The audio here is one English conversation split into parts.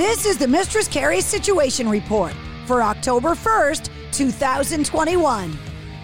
This is the Mistress Carrie Situation Report for October 1st, 2021.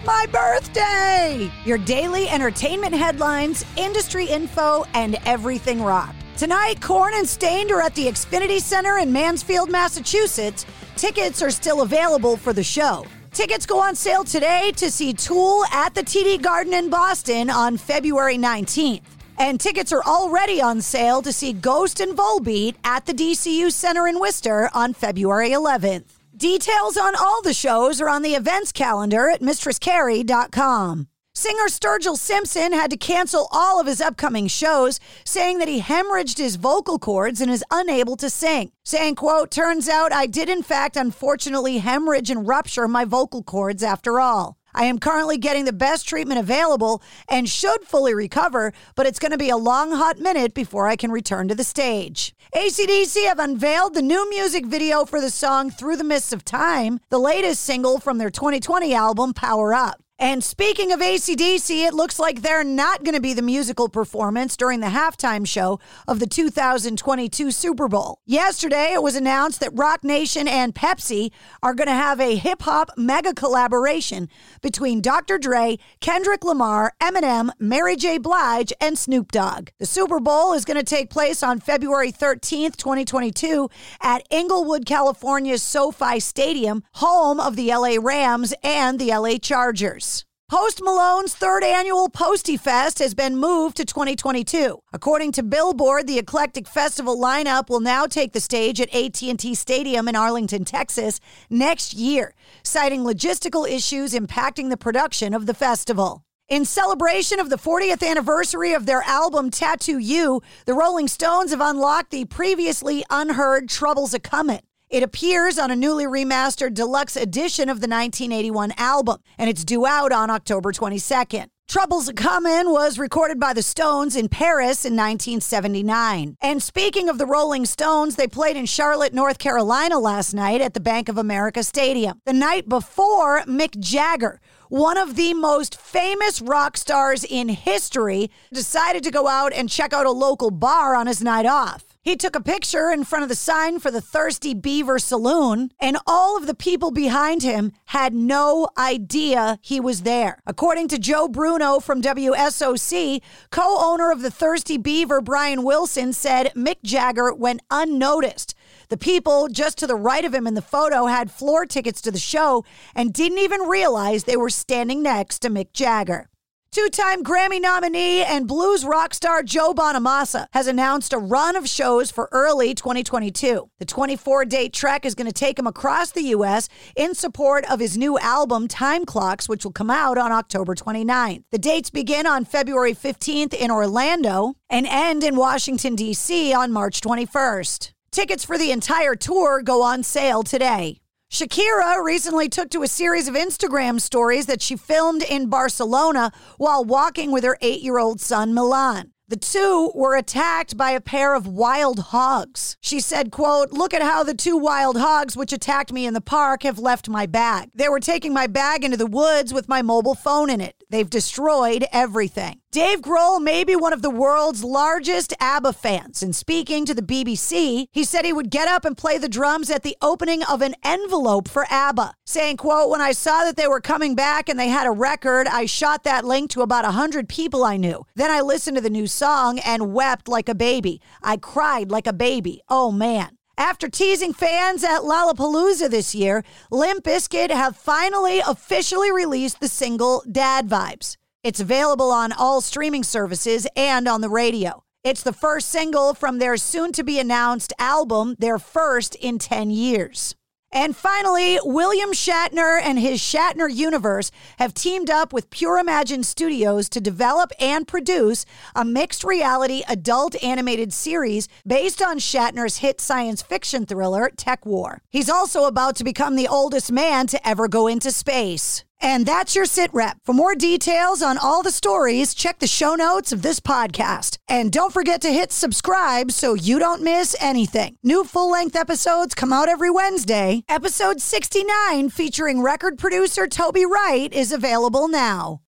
My birthday! Your daily entertainment headlines, industry info, and everything rock. Tonight, Korn and Staind are at the Xfinity Center in Mansfield, Massachusetts. Tickets are still available for the show. Tickets go on sale today to see Tool at the TD Garden in Boston on February 19th. And tickets are already on sale to see Ghost and Volbeat at the DCU Center in Worcester on February 11th. Details on all the shows are on the events calendar at mistresscarrie.com. Singer Sturgill Simpson had to cancel all of his upcoming shows, saying that he hemorrhaged his vocal cords and is unable to sing. Saying, quote, turns out I did in fact unfortunately hemorrhage and rupture my vocal cords after all. I am currently getting the best treatment available and should fully recover, but it's going to be a long, hot minute before I can return to the stage. AC/DC have unveiled the new music video for the song Through the Mists of Time, the latest single from their 2020 album, Power Up. And speaking of AC/DC, it looks like they're not going to be the musical performance during the halftime show of the 2022 Super Bowl. Yesterday, it was announced that Roc Nation and Pepsi are going to have a hip hop mega collaboration between Dr. Dre, Kendrick Lamar, Eminem, Mary J. Blige, and Snoop Dogg. The Super Bowl is going to take place on February 13th, 2022, at Inglewood, California's SoFi Stadium, home of the LA Rams and the LA Chargers. Post Malone's third annual Posty Fest has been moved to 2022. According to Billboard, the eclectic festival lineup will now take the stage at AT&T Stadium in Arlington, Texas next year, citing logistical issues impacting the production of the festival. In celebration of the 40th anniversary of their album Tattoo You, the Rolling Stones have unlocked the previously unheard Troubles A Comin'. It appears on a newly remastered deluxe edition of the 1981 album, and it's due out on October 22nd. Troubles Comin' was recorded by the Stones in Paris in 1979. And speaking of the Rolling Stones, they played in Charlotte, North Carolina last night at the Bank of America Stadium. The night before, Mick Jagger, one of the most famous rock stars in history, decided to go out and check out a local bar on his night off. He took a picture in front of the sign for the Thirsty Beaver Saloon, and all of the people behind him had no idea he was there. According to Joe Bruno from WSOC, co owner of the Thirsty Beaver, Brian Wilson, said Mick Jagger went unnoticed. The people just to the right of him in the photo had floor tickets to the show and didn't even realize they were standing next to Mick Jagger. Two time Grammy nominee and blues rock star Joe Bonamassa has announced a run of shows for early 2022. The 24 date trek is going to take him across the U.S. in support of his new album, Time Clocks, which will come out on October 29th. The dates begin on February 15th in Orlando and end in Washington, D.C. on March 21st. Tickets for the entire tour go on sale today. Shakira recently took to a series of Instagram stories that she filmed in Barcelona while walking with her eight year old son, Milan. The two were attacked by a pair of wild hogs. She said, quote, look at how the two wild hogs which attacked me in the park have left my bag. They were taking my bag into the woods with my mobile phone in it. They've destroyed everything. Dave Grohl may be one of the world's largest ABBA fans. And speaking to the BBC, he said he would get up and play the drums at the opening of an envelope for ABBA, saying, quote, when I saw that they were coming back and they had a record, I shot that link to about 100 people I knew. Then I listened to the new song and wept like a baby. I cried like a baby. Oh, man. After teasing fans at Lollapalooza this year, Limp Bizkit have finally officially released the single Dad Vibes. It's available on all streaming services and on the radio. It's the first single from their soon to be announced album, their first in 10 years. And finally, William Shatner and his Shatner universe have teamed up with Pure Imagine Studios to develop and produce a mixed reality adult animated series based on Shatner's hit science fiction thriller, TekWar. He's also about to become the oldest man to ever go into space. And that's your sit rep. For more details on all the stories, check the show notes of this podcast. And don't forget to hit subscribe so you don't miss anything. New full length episodes come out every Wednesday. Episode 69, featuring record producer Toby Wright, is available now.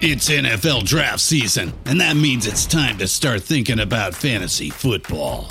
It's NFL draft season, and that means it's time to start thinking about fantasy football.